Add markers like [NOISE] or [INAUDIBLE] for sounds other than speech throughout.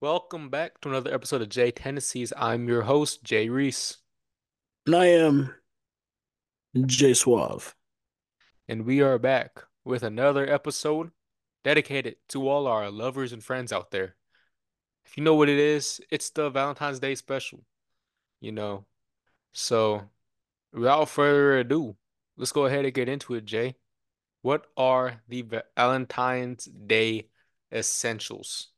Welcome back to another episode of Jay Tennessee's. I'm your host, Jay Reese, And I am Jay Suave. and we are back with another episode dedicated to all our lovers and friends out there. If you know what it is, it's the Valentine's Day special, you know. So, without further ado, let's go ahead and get into it, Jay. What are the Valentine's Day essentials?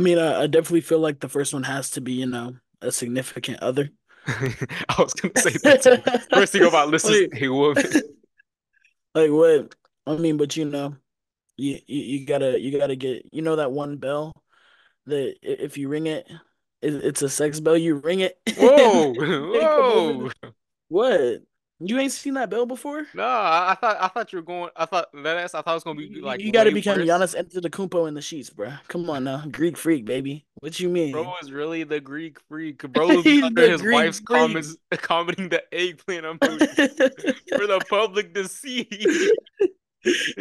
I mean, I, I definitely feel like the first one has to be, you know, a significant other. [LAUGHS] I was gonna say that too. [LAUGHS] First thing about this is Like, a woman. [LAUGHS] like what? I mean, but you know, you, you you gotta you gotta get you know that one bell that if you ring it, it it's a sex bell. You ring it, Whoa, they come over. whoa. What? You ain't seen that bell before? No, I, I thought I thought you were going. I thought that ass. I thought it was gonna be like you gotta way become. Giannis Antetokounmpo in the sheets, bro. Come on now, Greek freak, baby. What you mean? Bro is really the Greek freak. [LAUGHS] Bro is under his Greek wife's freak. comments, [LAUGHS] commenting the eggplant emoji [LAUGHS] for the public to see.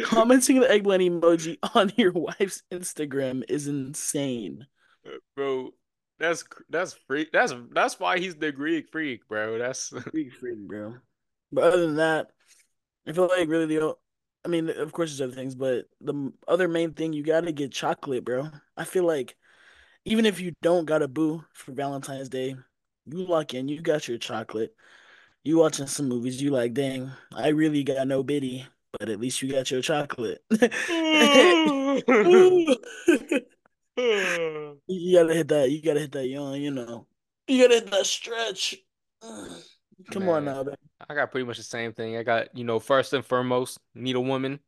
Commenting the eggplant emoji on your wife's Instagram is insane. Uh, bro, that's that's freak. That's that's why he's the Greek freak, bro. That's Greek freak, bro. But other than that, I feel like really the, I mean, of course there's other things, but the other main thing you gotta get chocolate, bro. I feel like even if you don't got a boo for Valentine's Day, you lock in, you got your chocolate. You watching some movies, you like, dang, I really got no biddy, but at least you got your chocolate. [LAUGHS] [LAUGHS] You gotta hit that. You gotta hit that yawn. You know. You gotta hit that stretch. [SIGHS] Come on now, man. I got pretty much the same thing. I got, you know, first and foremost, need a woman.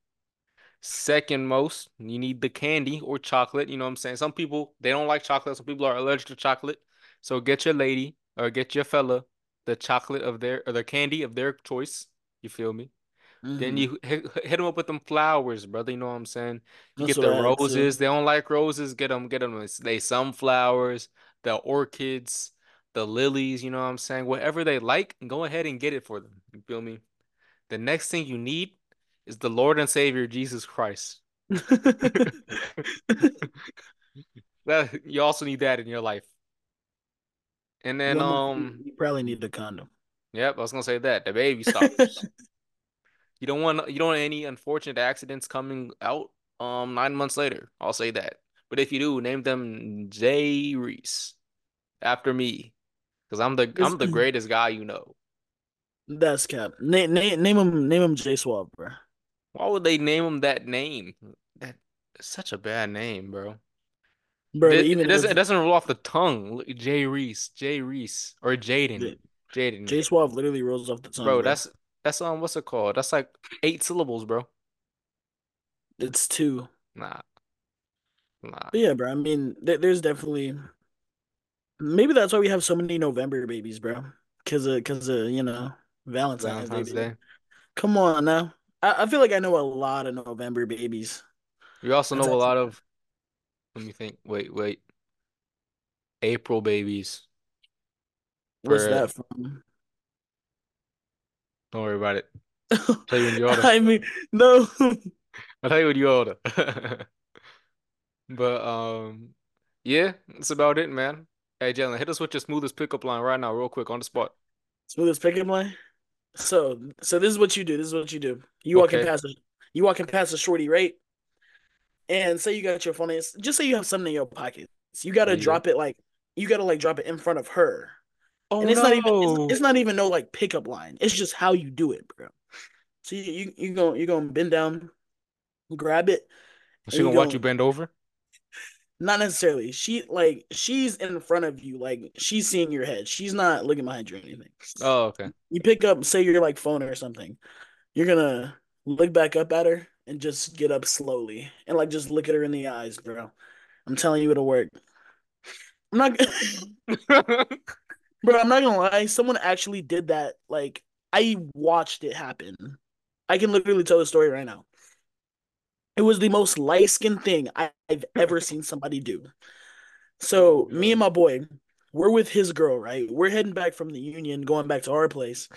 Second most, you need the candy or chocolate. You know what I'm saying? Some people they don't like chocolate. Some people are allergic to chocolate. So get your lady or get your fella the chocolate of their or the candy of their choice. You feel me? Then hmm you hit, hit them up with them flowers, brother. You know what I'm saying? You That's get the roses. They don't like roses. Get them, get them. They sunflowers, the orchids, the lilies. You know what I'm saying? Whatever they like, go ahead and get it for them. You feel me? The next thing you need is the Lord and Savior Jesus Christ. [LAUGHS] That you also need that in your life. And then thing, um, you probably need a condom. yep, I was gonna say that the baby [LAUGHS] stoppers. You don't want you don't want any unfortunate accidents coming out um nine months later. I'll say that. But if you do, name them Jay Reese after me, because I'm the I'm the greatest guy you know. That's cap. Name name name him name him Jay Suave, bro. Why would they name him that name? That such a bad name, bro. Bro, It, it doesn't it doesn't roll off the tongue. Jay Reese, Jay Reese, or Jaden, Jaden. Jay Suave literally rolls off the tongue, Bro, bro. that's that's um what's it called? That's like eight syllables, bro. It's two. Nah, nah. But yeah, bro. I mean, there, there's definitely maybe that's why we have so many November babies, bro. Cause of cause of you know Valentine's Day. Valentine's. Day. Come on now. I, I feel like I know a lot of November babies. We also That's know a lot of, let me think. Wait, wait. April babies. Where's For that from? don't worry about it. [LAUGHS] tell you when you're older. I mean, no. [LAUGHS] I'll tell you when you're older. [LAUGHS] But um, yeah, that's about it, man. Hey, Jalen, hit us with your smoothest pickup line right now, real quick, on the spot. Smoothest pickup line. So, so this is what you do. This is what you do. You walking Okay. past a, you walking past a shorty, right? And say you got your phone. in- Just say you have something in your pocket. So you gotta oh, Yeah. drop it like you gotta like drop it in front of her. Oh And it's not even it's, it's not even no like pickup line. It's just how you do it, bro. So you you you go you gonna bend down, grab it, She gonna watch you bend over? Not necessarily. She like she's in front of you, like she's seeing your head. She's not looking behind you or anything. Oh, okay. You pick up, say you're like phone or something. You're gonna look back up at her and just get up slowly and like just look at her in the eyes, bro. I'm telling you it'll work. I'm not [LAUGHS] bro, I'm not gonna lie. Someone actually did that. Like I watched it happen. I can literally tell the story right now. It was the most light skinned thing I've ever [LAUGHS] seen somebody do. So me and my boy, we're with his girl, right? We're heading back from the union, going back to our place.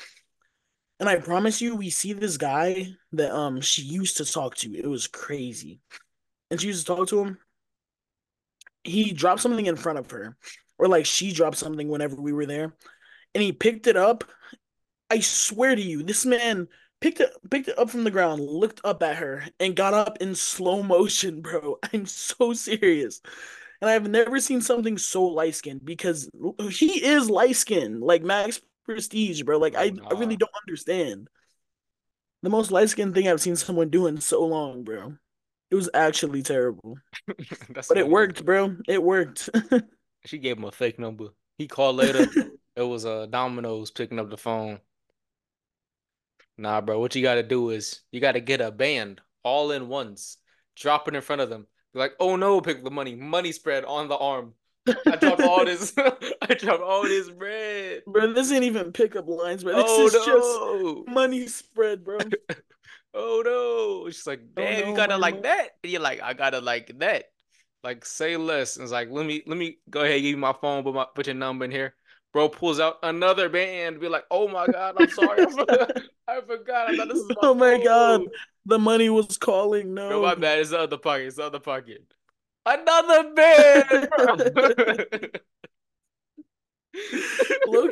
And I promise you, we see this guy that um she used to talk to. It was crazy. And she used to talk to him. he dropped something in front of her, or like she dropped something whenever we were there, and he picked it up. I swear to you, this man picked it picked it up from the ground, looked up at her, and got up in slow motion, bro. [LAUGHS] I'm so serious. And I've never seen something so light skinned because he is light skinned, like Max Prestige, bro. Like I, I really don't understand. The most light skinned thing I've seen someone do in so long, bro. It was actually terrible. [LAUGHS] That's But it worked, bro. It worked. [LAUGHS] She gave him a fake number. He called later. It was uh Domino's picking up the phone. Nah, bro. What you gotta do is you gotta get a band all in once, drop it in front of them. Be like, oh no, pick the money. Money spread on the arm. I dropped all this. [LAUGHS] I dropped all this bread. bro, this ain't even pickup lines, bro. This Oh is just no. money spread, bro. [LAUGHS] Oh no. She's like, Oh damn, you gotta like that. And you're like, I gotta like that. Like, say less. And it's like, let me let me go ahead, give you my phone, put my put your number in here. Bro pulls out another band, be like, oh my God, I'm sorry. I forgot. [LAUGHS] I forgot. I thought this was my Oh my god. The money was calling. Bro, No. my bad. It's the other pocket. It's the other pocket. Another band. [LAUGHS] [LAUGHS] Low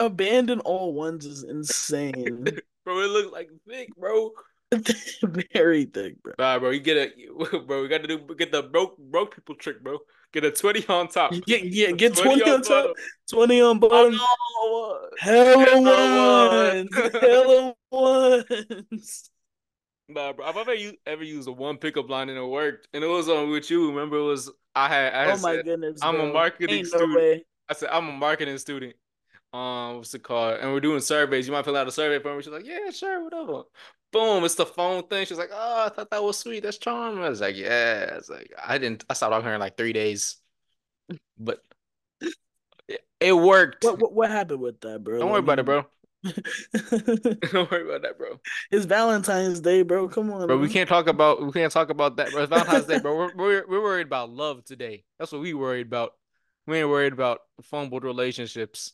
abandon all ones is insane. Bro, it looks like thick, bro. Very thick, bro. Nah, bro, you get a bro. We got to do get the broke broke people trick, bro. Get a twenty on top, Get, get, get twenty 20 on top, bottom. 20 on Oh bottom. no, Hella ones. one. [LAUGHS] Hella ones. Nah, bro. I've ever ever used a one pickup line and it worked, and it was on with you. Remember, it was I had I Oh my said goodness, I'm a marketing Ain't no student. way. I said I'm a marketing student. Um, what's it called? And we're doing surveys. You might fill out a survey for me. She's like, yeah, sure, whatever. Boom, it's the phone thing. She's like, oh, I thought that was sweet. That's charming. I was like, yeah. I was like, I didn't. I stopped talking to her in like three days, but it, it worked. What, what what happened with that, bro? Don't worry about it, bro. [LAUGHS] [LAUGHS] Don't worry about that, bro. it's Valentine's Day, bro. Come on, Bro, we can't talk about we can't talk about that, bro. It's Valentine's Day, bro. We're, we're we're worried about love today. That's what we worried about. We ain't worried about fumbled relationships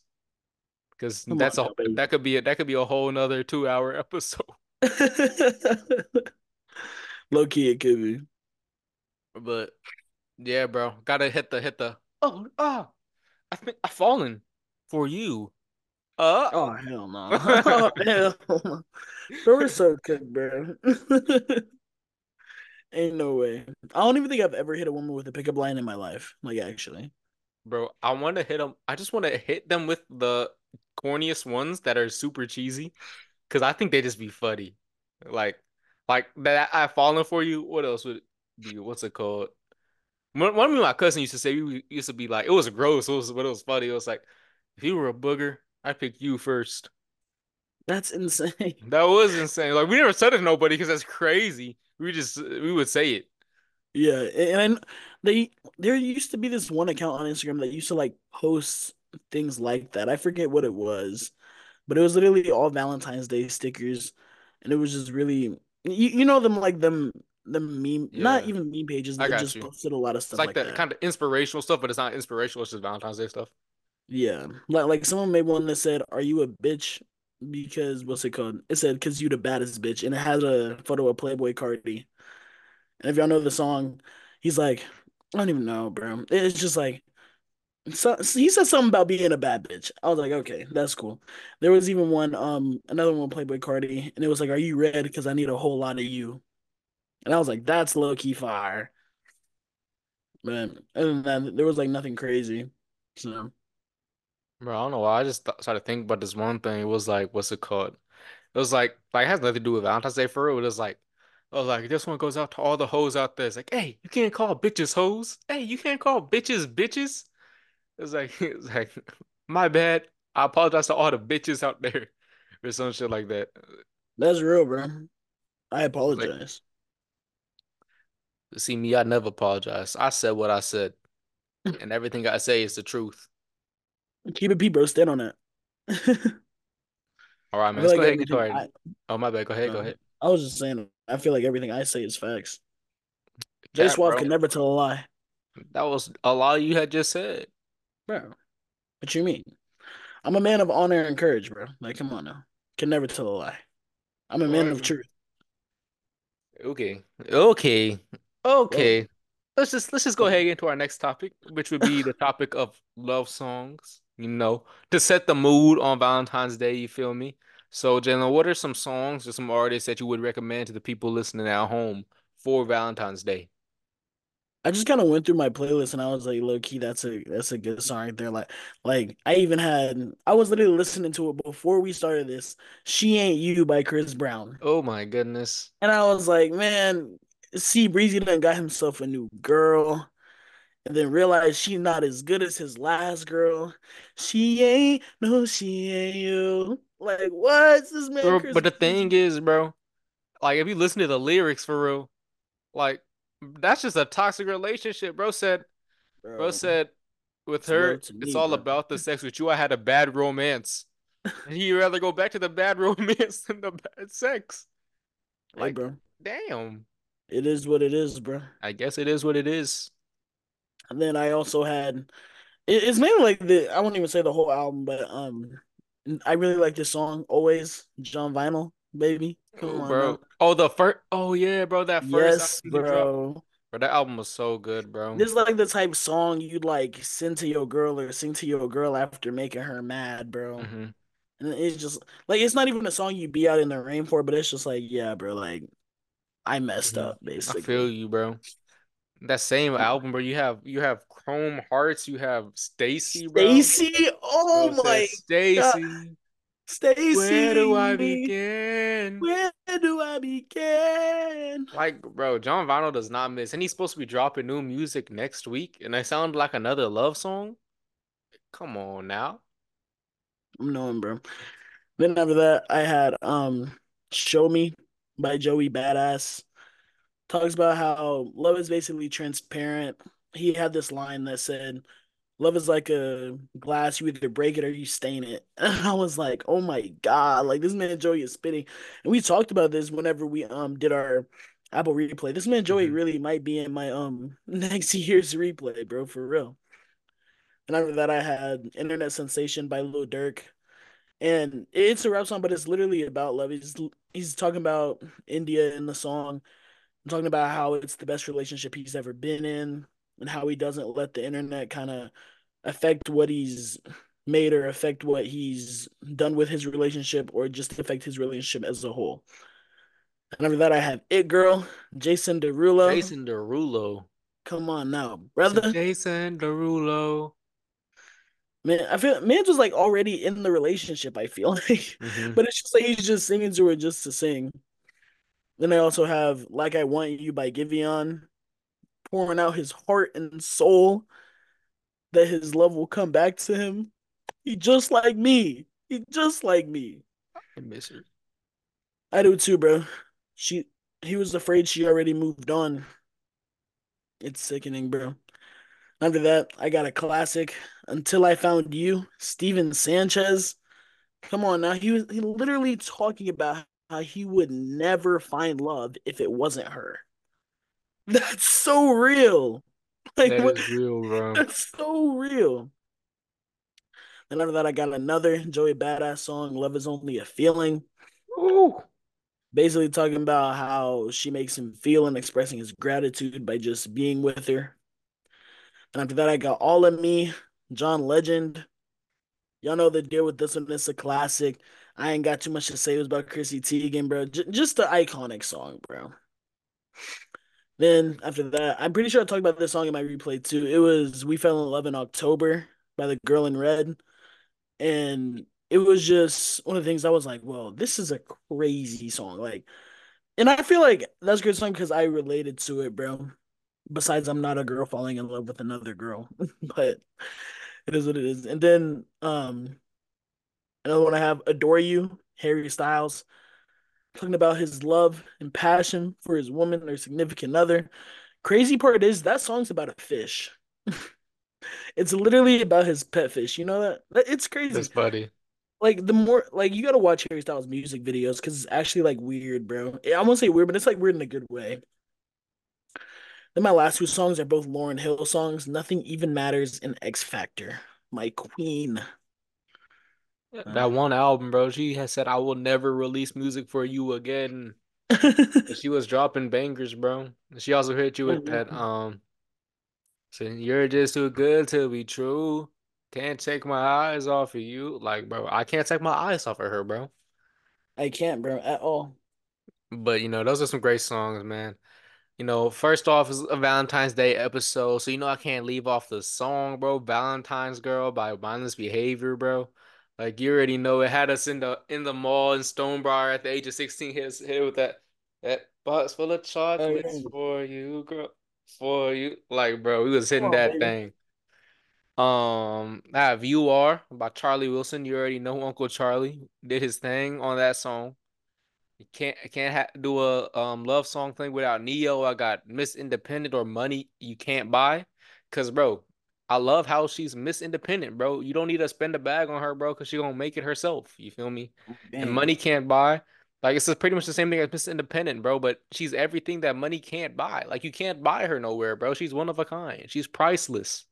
because Come on that's a that could be a that could be a whole nother two hour [LAUGHS] episode. [LAUGHS] Low key, it could be. But yeah, bro, gotta hit the hit the. Oh, ah, I think I've fallen for you. Uh, Oh hell no. Oh hell no. Bro, we're so cooked, bro. [LAUGHS] Ain't no way. I don't even think I've ever hit a woman with a pickup line in my life. Like actually. bro, I want to hit them. I just want to hit them with the corniest ones that are super cheesy, because I think they just be funny. Like, like that. I've fallen for you. What else would be? What's it called? One, of my cousin used to say we used to be like it was gross. It was but it was funny. It was like if you were a booger, I'd pick you first. That's insane. [LAUGHS] That was insane. Like we never said it to nobody because that's crazy. We just we would say it. Yeah, and I, they there used to be this one account on Instagram that used to like post things like that. I forget what it was, but it was literally all Valentine's Day stickers, and it was just really you, you know them like them the meme not even meme pages I got just you. posted a lot of It's stuff like like that that. kind of inspirational stuff, but it's not inspirational. It's just Valentine's Day stuff. Yeah, like like someone made one that said, "Are you a bitch?" Because what's it called? It said, "Cause you the baddest bitch," and it has a photo of Playboi Carti. And if y'all know the song, he's like, I don't even know, bro. It's just like so, he said something about being a bad bitch. I was like, okay, that's cool. There was even one, um, another one Playboi Carti, and it was like, "Are you red? Because I need a whole lot of you." And I was like, that's low key fire. But other than that, there was like nothing crazy. So Bro, I don't know why. I just th started thinking about this one thing. It was like, what's it called? It was like, like it has nothing to do with Valentine's Day for real. It was like, oh, like this one goes out to all the hoes out there. It's like, hey, you can't call bitches hoes. Hey, you can't call bitches bitches. It's like, [LAUGHS] it's like, my bad. I apologize to all the bitches out there [LAUGHS] or some shit like that. that's real, bro. I It's like, apologize. see me, I never apologize. I said what I said, and [LAUGHS] everything I say is the truth. Keep it P, bro. Stand on that. All right, man. Let's go ahead and get to everything our. I Oh, my bad. Go ahead. Go uh, ahead. I was just saying. I feel like everything I say is facts. Jay bro. can never tell a lie, That was a lie you had just said. Bro. What you mean? I'm a man of honor and courage, bro. Like, come on now. Can never tell a lie. I'm a man right, of truth. Okay. Okay. Whoa. Okay. let's just let's just go ahead and get into our next topic, which would be the topic of love songs. You know, to set the mood on Valentine's Day. You feel me? So, Jalen, what are some songs or some artists that you would recommend to the people listening at home for Valentine's Day? I just kind of went through my playlist and I was like, low key, that's a that's a good song right there. Like, like I even had I was literally listening to it before we started this. She Ain't You by Chris Brown. Oh my goodness. And I was like, man, see, Breezy done got himself a new girl. And then realized she's not as good as his last girl. She ain't no, she ain't you. Like, what's this man, Bro, but the thing is, bro, like if you listen to the lyrics for real, like that's just a toxic relationship. Bro said, bro Bro, said, with it's her, it's me, all bro. about the sex. With you, I had a bad romance. [LAUGHS] He'd rather go back to the bad [LAUGHS] romance than the bad sex. Hey, Like, bro, damn. it is what it is, bro. I guess it is what it is. And then I also had it's mainly like the I won't even say the whole album, but um, I really like this song "Always" Jon Vinyl, baby. Come Oh, on bro. Oh, the first. Oh yeah, bro. That first Yes, bro. Bro, that album was so good, bro. This is like the type of song you'd like send to your girl or sing to your girl after making her mad, bro. hmm And it's just like it's not even a song you'd be out in the rain for, but it's just like, yeah, bro, like I messed hmm up basically. I feel you, bro. That same album, bro. You have you have Chrome Hearts. You have Stacy, bro. Stacy, oh said my God, Stacy. Where do I begin? where do I begin? Like, bro, Jon Vinyl does not miss, and he's supposed to be dropping new music next week, and I sound like another love song. Come on now. I'm knowing, bro. Then after that, I had um "Show Me" by Joey Badass. Talks about how love is basically transparent. He had this line that said, "Love is like a glass; you either break it or you stain it." [LAUGHS] And I was like, "Oh my god!" Like this man Joey is spitting, and we talked about this whenever we um did our Apple replay. This man Joey hmm really might be in my um [LAUGHS] next year's replay, bro, for real. And after that, I had "Internet Sensation" by Lil Durk. And it's a rap song, but it's literally about love. He's he's talking about India in the song, I'm talking about how it's the best relationship he's ever been in, and how he doesn't let the internet kind of affect what he's made or affect what he's done with his relationship or just affect his relationship as a whole. And after that, I have It Girl, Jason Derulo. Jason Derulo. Come on now, brother. Jason Derulo. Man, I feel man was like already in the relationship, I feel [LAUGHS] like. hmm But it's just like he's just singing to her just to sing. Then I also have Like I Want You by Giveon, pouring out his heart and soul that his love will come back to him. He just like me. He just like me. I miss her. I do too, bro. She he was afraid she already moved on. It's sickening, bro. After that, I got a classic. Until I Found You, Stephen Sanchez. Come on now. He was he literally talking about how he would never find love if it wasn't her. [LAUGHS] That's so real. Like That what is real, bro. [LAUGHS] that's so real. Then after that, I got another Joey Badass song, Love is Only a Feeling. Ooh. Basically talking about how she makes him feel and expressing his gratitude by just being with her. And after that, I got All of Me, John Legend. Y'all know the deal with this one. It's a classic. I ain't got too much to say. It was about Chrissy Teigen, bro. J- just the iconic song, bro. Then after that, I'm pretty sure I talked about this song in my replay too. It was "We Fell in Love in October" by the Girl in Red, and it was just one of the things I was like, "Well, this is a crazy song." Like, and I feel like that's a good song because I related to it, bro. Besides, I'm not a girl falling in love with another girl, [LAUGHS] but it is what it is. And then um, another one I have "Adore You," Harry Styles, talking about his love and passion for his woman or significant other. Crazy part is that song's about a fish. [LAUGHS] It's literally about his pet fish. You know that? It's crazy. crazy. funny. Like the more like you gotta watch Harry Styles music videos because it's actually like weird, bro. I won't say weird, but it's like weird in a good way. Then my last two songs are both Lauryn Hill songs. Nothing even matters in Ex-Factor. My queen. That one album, bro. She has said, "I will never release music for you again." She [LAUGHS] was dropping bangers, bro. She also hit you with that. Um. So you're just too good to be true. Can't take my eyes off of you. Like, bro, I can't take my eyes off of her, bro. I can't, bro, at all. But you know, those are some great songs, man. You know, first off is a Valentine's Day episode, so you know I can't leave off the song, bro. Valentine's Girl by Mindless Behavior, bro. Like you already know, it had us in the in the mall in Stonebriar at the age of 16. Hit hit with that that box full of chocolates yeah. for you, girl, for you. Like, bro, we was hitting on, that baby. thing. Um, I have You Are by Charlie Wilson. You already know Uncle Charlie did his thing on that song. You can't I can't ha do a um love song thing without Ne-Yo. I got Miss Independent or Money You Can't Buy. Cause bro, I love how she's Miss Independent, bro. You don't need to spend a bag on her, bro, cause she gonna make it herself. You feel me? And Money Can't Buy. Like it's pretty much the same thing as Miss Independent, bro. But she's everything that money can't buy. Like you can't buy her nowhere, bro. She's one of a kind. She's priceless.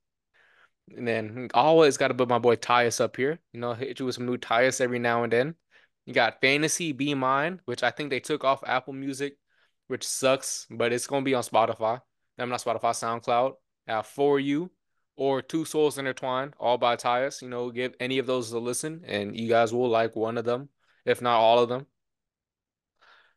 And then always got to put my boy Tyus up here. You know, hit you with some new Tyus every now and then. You got Fantasy Be Mine, which I think they took off Apple Music, which sucks, but it's gonna be on Spotify. I'm not Spotify, SoundCloud. Uh, For You or Two Souls Intertwined, all by Tyus. You know, give any of those a listen, and you guys will like one of them, if not all of them.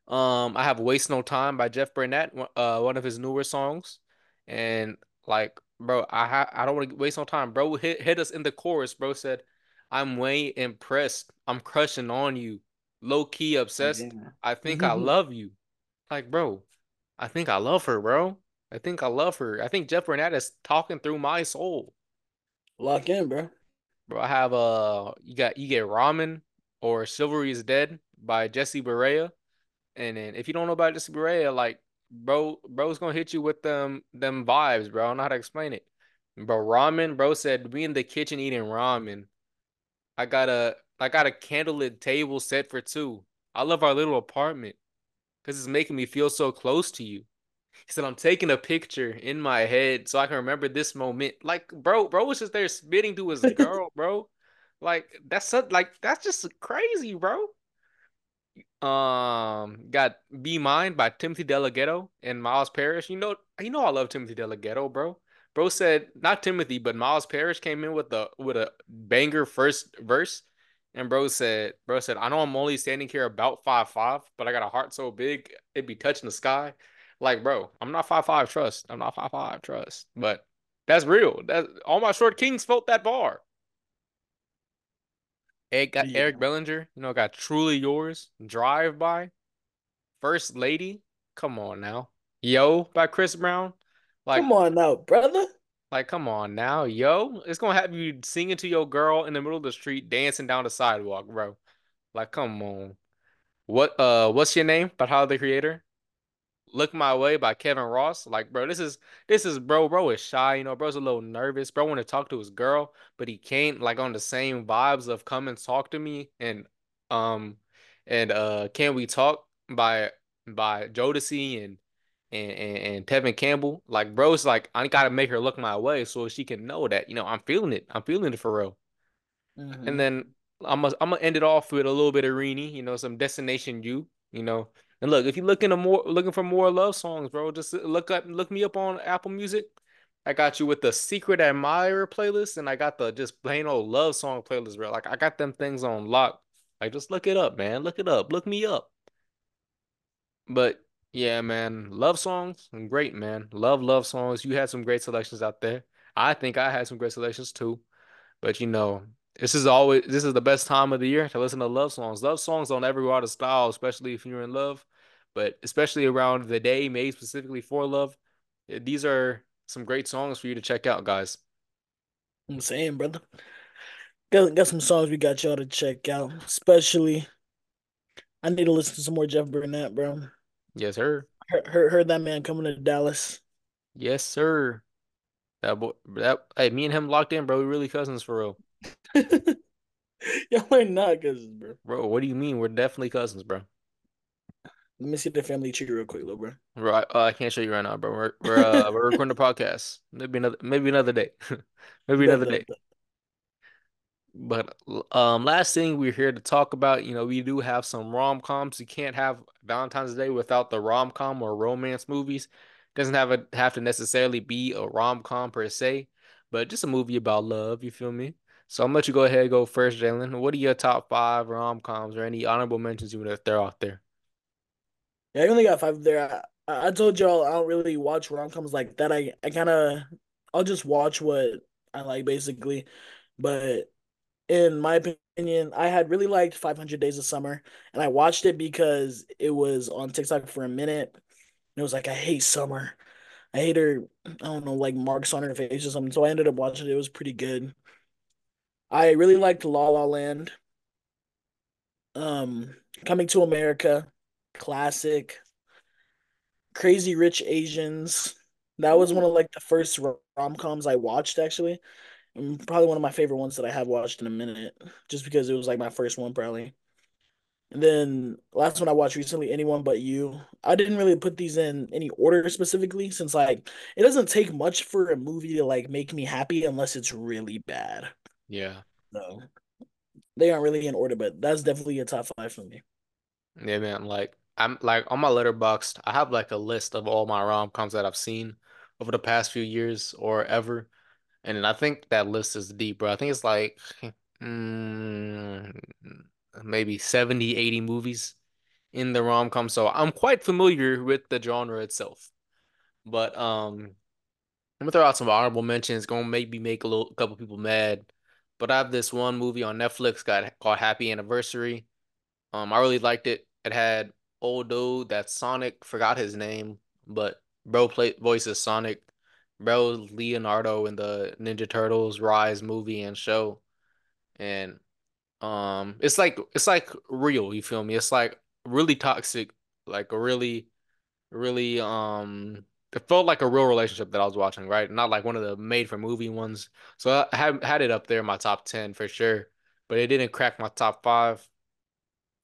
Um, I have Waste No Time by Jeff Bernat, one- uh, one of his newer songs. And like, bro, I ha I don't want to waste no time. Bro hit hit us in the chorus. Bro said, I'm way impressed. I'm crushing on you. Low key obsessed. Yeah. I think I love you. Like, bro, I think I love her, bro. I think I love her. I think Jeff Bernat is talking through my soul. Lock in, bro. Bro, I have uh you got you get Ramen or Chivalry is Dead by Jesse Barrera. And then if you don't know about this Barrera, like bro, bro's gonna hit you with them them vibes, bro. I don't know how to explain it. Bro, ramen, bro said we in the kitchen eating ramen. I got a I got a candlelit table set for two. I love our little apartment because it's making me feel so close to you. He said I'm taking a picture in my head so I can remember this moment. Like, bro, bro was just there spitting to his [LAUGHS] girl, bro. Like that's so, like that's just crazy, bro. Um, got Be Mine by Timothy Delgado and Miles Parrish. You know, you know I love Timothy Delgado, bro. Bro said not Timothy, but Miles Parrish came in with a with a banger first verse. And bro said, bro said, I know I'm only standing here about five five, but I got a heart so big it'd be touching the sky. Like, bro, I'm not five five, trust. I'm not five five, trust. But that's real. That all my short kings felt that bar. Eric got Eric Bellinger, you know, got Truly Yours, Drive By. First Lady, come on now. Yo by Chris Brown. Like, Come on now, brother. like, come on now. Yo, it's gonna have you singing to your girl in the middle of the street, dancing down the sidewalk, bro. Like, come on. What uh what's your name? By Tyler the Creator? Look My Way by Kevin Ross. Like, bro, this is this is bro. Bro is shy, you know, bro's a little nervous. Bro want to talk to his girl, but he can't like on the same vibes of come and talk to me and um and uh Can We Talk by by Jodeci and and and, and Tevin Campbell. Like, bro's like, I gotta make her look my way so she can know that, you know, I'm feeling it. I'm feeling it for real. And hmm then I'm gonna I'm gonna end it off with a little bit of Rini, you know, some Destination You, you know. And look, if you're looking to more looking for more love songs, bro, just look up look me up on Apple Music. I got you with the Secret Admirer playlist, and I got the just plain old love song playlist, bro. Like I got them things on lock. Like just look it up, man. Look it up. Look me up. But yeah, man, love songs, great, man. Love love songs. You had some great selections out there. I think I had some great selections too. But you know, this is always this is the best time of the year to listen to love songs. Love songs don't ever go out of style, especially if you're in love. But especially around the day made specifically for love, eh, these are some great songs for you to check out, guys. I'm saying, brother. Got, got some songs we got y'all to check out. Especially, I need to listen to some more Jeff Bernat, bro. Yes, sir. Heard, heard, heard that man coming to Dallas. Yes, sir. That boy, that hey, me and him locked in, bro. We really cousins for real, [LAUGHS] Y'all are not cousins, bro. bro. What do you mean? We're definitely cousins, bro. Let me see the family tree real quick, little bro. Right, uh, I can't show you right now, bro. We're we're uh [LAUGHS] we're recording the podcast. Maybe another maybe another day. [LAUGHS] Maybe another day. [LAUGHS] But um, last thing we're here to talk about, you know, we do have some rom-coms. You can't have Valentine's Day without the rom-com or romance movies. Doesn't have a have to necessarily be a rom-com per se, but just a movie about love, you feel me? So I'm gonna let you go ahead and go first, Jalen. What are your top five rom-coms or any honorable mentions you want to throw out there? Yeah, I only got five there. I, I told y'all I don't really watch rom-coms like that. I, I kind of, I'll just watch what I like basically. But in my opinion, I had really liked 500 Days of Summer, and I watched it because it was on TikTok for a minute. And it was like, I hate summer. I hate her, I don't know, like marks on her face or something. So I ended up watching it. It was pretty good. I really liked La La Land. Um, Coming to America, classic. Crazy Rich Asians. That was one of like the first rom coms I watched actually. And probably one of my favorite ones that I have watched in a minute, just because it was like my first one probably. And then last one I watched recently, Anyone But You. I didn't really put these in any order specifically, since like it doesn't take much for a movie to like make me happy unless it's really bad. Yeah. So they aren't really in order, but that's definitely a top five for me. Yeah, man. Like I'm like on my Letterboxd, I have like a list of all my rom-coms that I've seen over the past few years or ever. And I think that list is deep, bro. I think it's like [LAUGHS] mm, maybe 70, 80 movies in the rom-com. So I'm quite familiar with the genre itself. But um I'm gonna throw out some honorable mentions, gonna maybe make a little couple people mad. But I have this one movie on Netflix got called Happy Anniversary. Um, I really liked it. It had old dude that's Sonic, forgot his name, but bro play voices Sonic. Bro Leonardo in the Ninja Turtles Rise movie and show. And um it's like it's like real, you feel me? It's like really toxic, like really, really um it felt like a real relationship that I was watching, right? Not like one of the made for movie ones. So I had had it up there in my top 10 for sure, but it didn't crack my top five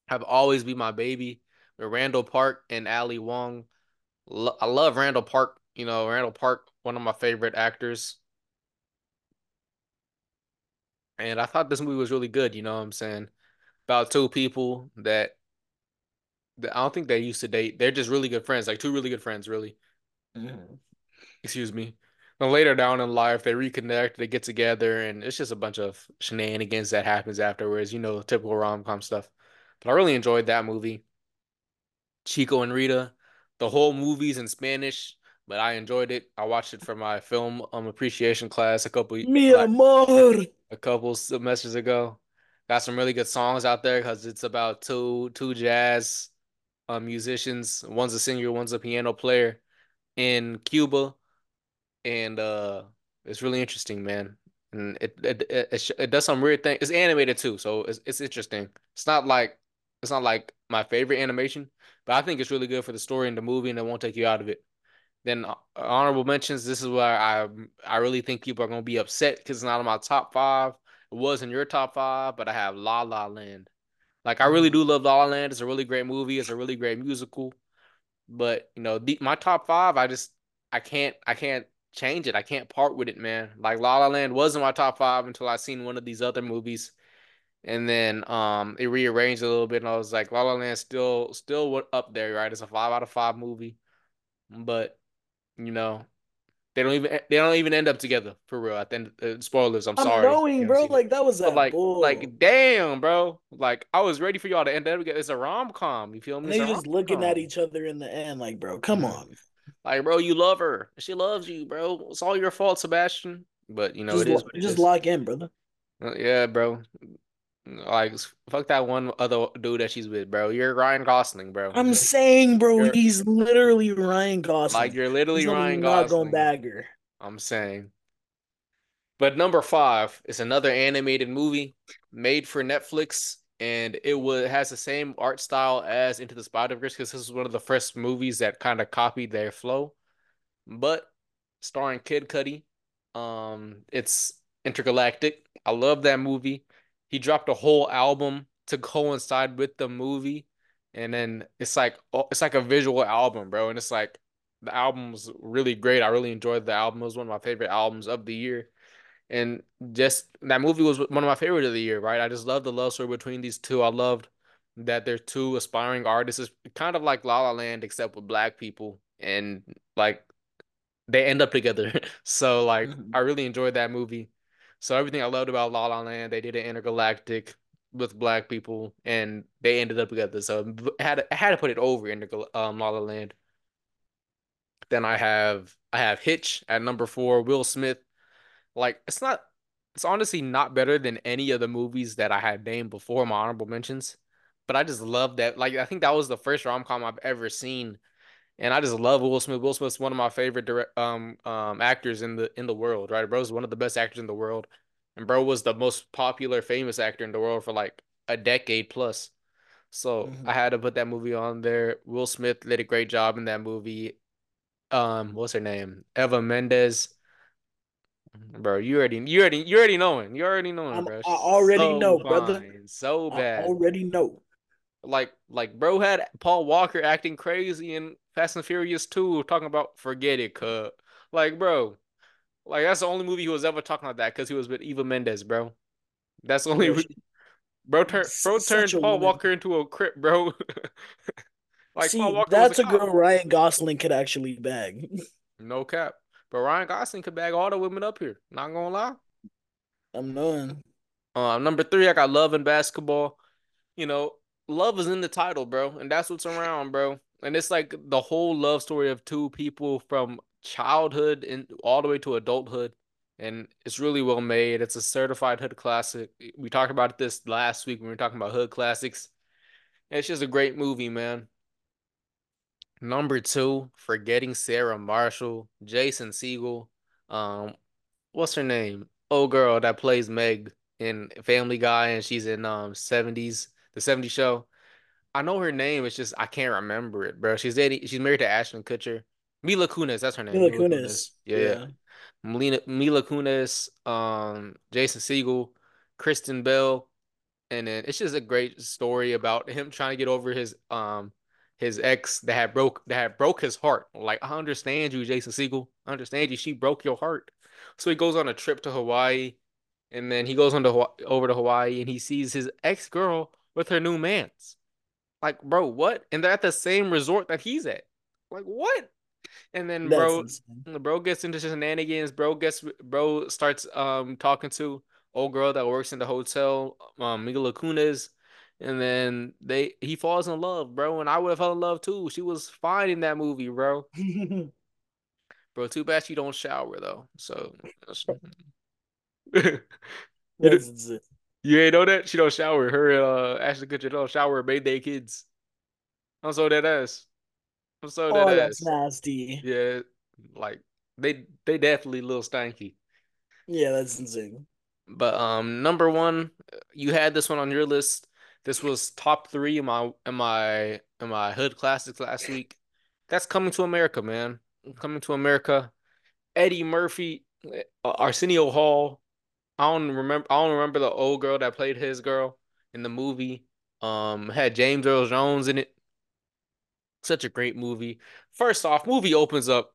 have always be my maybe Randall Park and Ali Wong. I love Randall Park. You know, Randall Park, one of my favorite actors. And I thought this movie was really good. You know what I'm saying? About two people that, that I don't think they used to date. They're just really good friends, like two really good friends, really. Mhm. Excuse me. Then later down in life, they reconnect, they get together, and it's just a bunch of shenanigans that happens afterwards. You know, typical rom-com stuff. But I really enjoyed that movie. Chico and Rita. The whole movie's in Spanish, but I enjoyed it. I watched it for my film um appreciation class a couple Mi like amor. a couple semesters ago. Got some really good songs out there because it's about two two jazz uh, musicians. One's a singer, one's a piano player in Cuba, and uh, it's really interesting, man. And it it it, it, it does some weird thing. It's animated too, so it's it's interesting. It's not like it's not like my favorite animation, but I think it's really good for the story and the movie, and it won't take you out of it. Then uh, honorable mentions. This is where I I really think people are gonna be upset because it's not in my top five. It was in your top five, but I have La La Land. Like I really Mhm. do love La La Land. It's a really great movie. It's a really great musical. But you know, the, my top five, I just I can't I can't change it. I can't part with it, man. Like La La Land wasn't my top five until I seen one of these other movies, and then um it rearranged a little bit, and I was like, La La Land still still up there, right? It's a five out of five movie, but you know they don't even they don't even end up together for real. The end, uh, spoilers. I'm I'm sorry. Knowing, bro. it, Like that was that like bull. like damn, bro. Like I was ready for y'all to end up together. It's a rom com. You feel me? They a just looking at each other in the end, like, bro, come on. Like, bro, you love her. She loves you, bro. It's all your fault, Sebastian. But you know, Just it is lo- it just is. lock in, brother. Uh, Yeah, bro. Like, fuck that one other dude that she's with, bro. You're Ryan Gosling, bro. I'm saying, bro, You're he's literally Ryan Gosling. like you're He's literally Ryan not gonna Gosling. bag her. I'm saying. But number five is another animated movie made for Netflix, and it was has the same art style as Into the Spider-Verse because this is one of the first movies that kind of copied their flow. But starring Kid Cudi, um, it's Entergalactic. I love that movie. He dropped a whole album to coincide with the movie, and then it's like oh, it's like a visual album, bro. And it's like the album was really great. I really enjoyed the album. It was one of my favorite albums of the year. And just that movie was one of my favorite of the year, right? I just love the love story between these two. I loved that they're two aspiring artists. It's kind of like La La Land, except with black people. And like they end up together. [LAUGHS] So like I hmm really enjoyed that movie. So everything I loved about La La Land, they did an Entergalactic with black people and they ended up together. So I had to, I had to put it over Intergal um La La Land. Then I have I have Hitch at number four, Will Smith. Like it's not it's honestly not better than any of the movies that I had named before my honorable mentions. But I just love that. Like I think that was the first rom-com I've ever seen and I just love Will Smith. Will Smith's one of my favorite direct, um um actors in the in the world, right? Bro's one of the best actors in the world. And bro was the most popular, famous actor in the world for like a decade plus. So I hmm had to put that movie on there. Will Smith did a great job in that movie. Um, what's her name? Eva Mendes. Bro, you already you already you already knowing. You already I'm, bro. I already so know, brother. fine, so I bad. already know. Like like bro had Paul Walker acting crazy in Fast and Furious 2 talking about forget it, cuz. Like, bro, like that's the only movie he was ever talking about that because he was with Eva Mendes, bro. That's the only Bro, she's bro turned Paul woman. Walker into a crip, bro. [LAUGHS] Like Paul See, Walker was a that's a girl Ryan Gosling could actually bag. [LAUGHS] No cap. But Ryan Gosling could bag all the women up here. Not gonna lie. I'm knowing. Uh, number three, I got love and basketball. You know, love is in the title, bro, and that's what's around, bro. And it's like the whole love story of two people from childhood and all the way to adulthood. And it's really well made. It's a certified hood classic. We talked about this last week when we were talking about hood classics. It's just a great movie, man. Number two, Forgetting Sarah Marshall, Jason Segel. Um, what's her name? Oh, girl that plays Meg in Family Guy, and she's in um 70s, the 70s show. I know her name. It's just I can't remember it, bro. She's dating, she's married to Ashton Kutcher. Mila Kunis, that's her name. Mila Mila Kunis. Kunis. Yeah, yeah. Melina, Mila Kunis, um, Jason Segel, Kristen Bell, and then it's just a great story about him trying to get over his um his ex that had broke that had broke his heart. Like I understand you, Jason Segel. I understand you. She broke your heart. So he goes on a trip to Hawaii, and then he goes on to over to Hawaii, and he sees his ex girl with her new man's. Like, bro, what? And they're at the same resort that he's at. Like, what? And then That's bro, insane. bro gets into shenanigans. Bro gets bro starts um talking to old girl that works in the hotel, um Mila Kunis, and then they he falls in love, bro. And I would have fell in love too. She was fine in that movie, bro. [LAUGHS] Bro, too bad she don't shower though. So That's. [LAUGHS] you ain't know that she don't shower. Her uh Ashton Kutcher don't shower. Made their kids. I'm so dead ass. I'm so dead Oh, that's ass. nasty. Yeah, like they they definitely a little stanky. Yeah, that's insane. But um, number one, you had this one on your list. This was top three in my in my in my hood classics last week. That's Coming to America, man. Coming to America. Eddie Murphy, uh, Arsenio Hall. I don't remember. I don't remember the old girl that played his girl in the movie. Um, had James Earl Jones in it. Such a great movie. First off, movie opens up.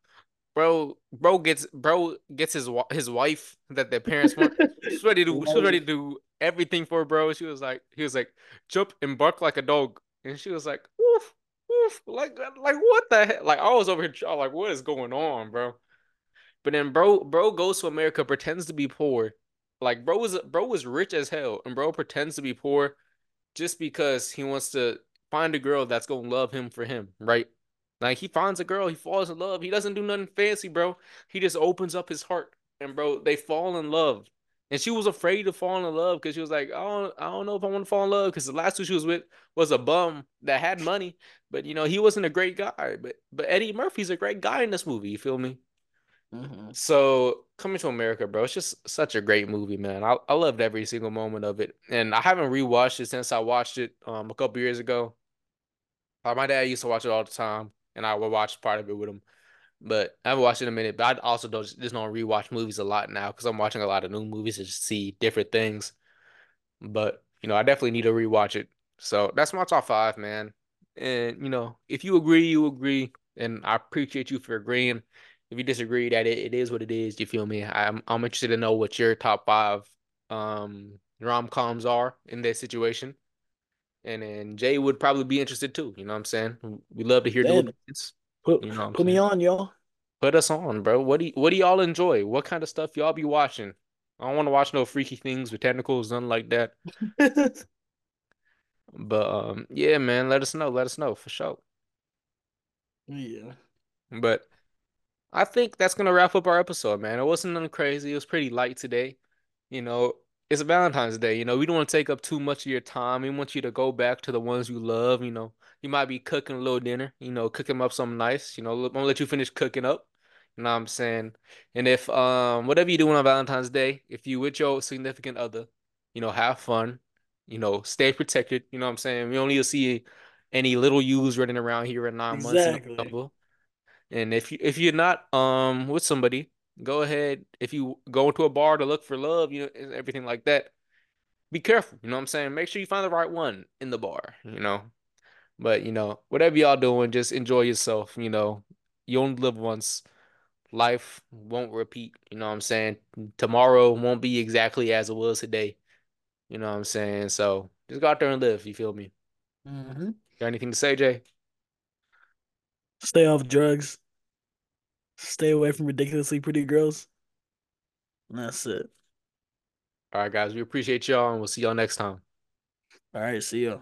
Bro, bro gets bro gets his his wife that their parents want. She's ready to ready to do everything for bro. She was like he was like jump and bark like a dog, and she was like woof woof like like what the heck? Like I was over here like what is going on, bro? But then bro bro goes to America pretends to be poor. Like bro was bro was rich as hell, and bro pretends to be poor just because he wants to find a girl that's gonna love him for him, right? Like he finds a girl, he falls in love. He doesn't do nothing fancy, bro. He just opens up his heart, and bro, they fall in love. And she was afraid to fall in love because she was like, I don't, I don't know if I want to fall in love because the last two she was with was a bum that had money, but you know he wasn't a great guy. But but Eddie Murphy's a great guy in this movie. You feel me? Hmm So coming to America, bro, it's just such a great movie, man. I I loved every single moment of it, and I haven't rewatched it since I watched it um a couple years ago. Uh, my dad used to watch it all the time, and I would watch part of it with him. But I haven't watched it in a minute. But I also don't just don't rewatch movies a lot now because I'm watching a lot of new movies to see different things. But you know, I definitely need to rewatch it. So that's my top five, man. And you know, if you agree, you agree, and I appreciate you for agreeing. If you disagree, that it, it is what it is. You feel me? I'm I'm interested to know what your top five um rom-coms are in this situation. And then Jay would probably be interested too. You know what I'm saying? We love to hear new opinions. put You know put me on, y'all. Put us on, bro. What do y- what do y'all enjoy? What kind of stuff y'all be watching? I don't want to watch no freaky things with tentacles, nothing like that. [LAUGHS] But um, yeah, man, let us know. Let us know for sure. Yeah. But I think that's gonna wrap up our episode, man. It wasn't nothing crazy. It was pretty light today. You know, it's Valentine's Day. You know, we don't want to take up too much of your time. We want you to go back to the ones you love. You know, you might be cooking a little dinner. You know, cook cooking up something nice. You know, I'm gonna let you finish cooking up. You know what I'm saying? And if um whatever you're doing on Valentine's Day, if you with your significant other, you know, have fun. You know, stay protected. You know what I'm saying? We don't need to see any little yous running around here in nine months in Exactly. And if you if you're not um with somebody, go ahead. If you go into a bar to look for love, you know, and everything like that, be careful. You know what I'm saying? Make sure you find the right one in the bar, you know. But you know, whatever y'all doing, just enjoy yourself. You know, you only live once. Life won't repeat. You know what I'm saying? Tomorrow won't be exactly as it was today. You know what I'm saying? So just go out there and live. You feel me? hmm Got anything to say, Jay? Stay off drugs. Stay away from ridiculously pretty girls. And that's it. All right, guys. We appreciate y'all, and we'll see y'all next time. All right, see ya.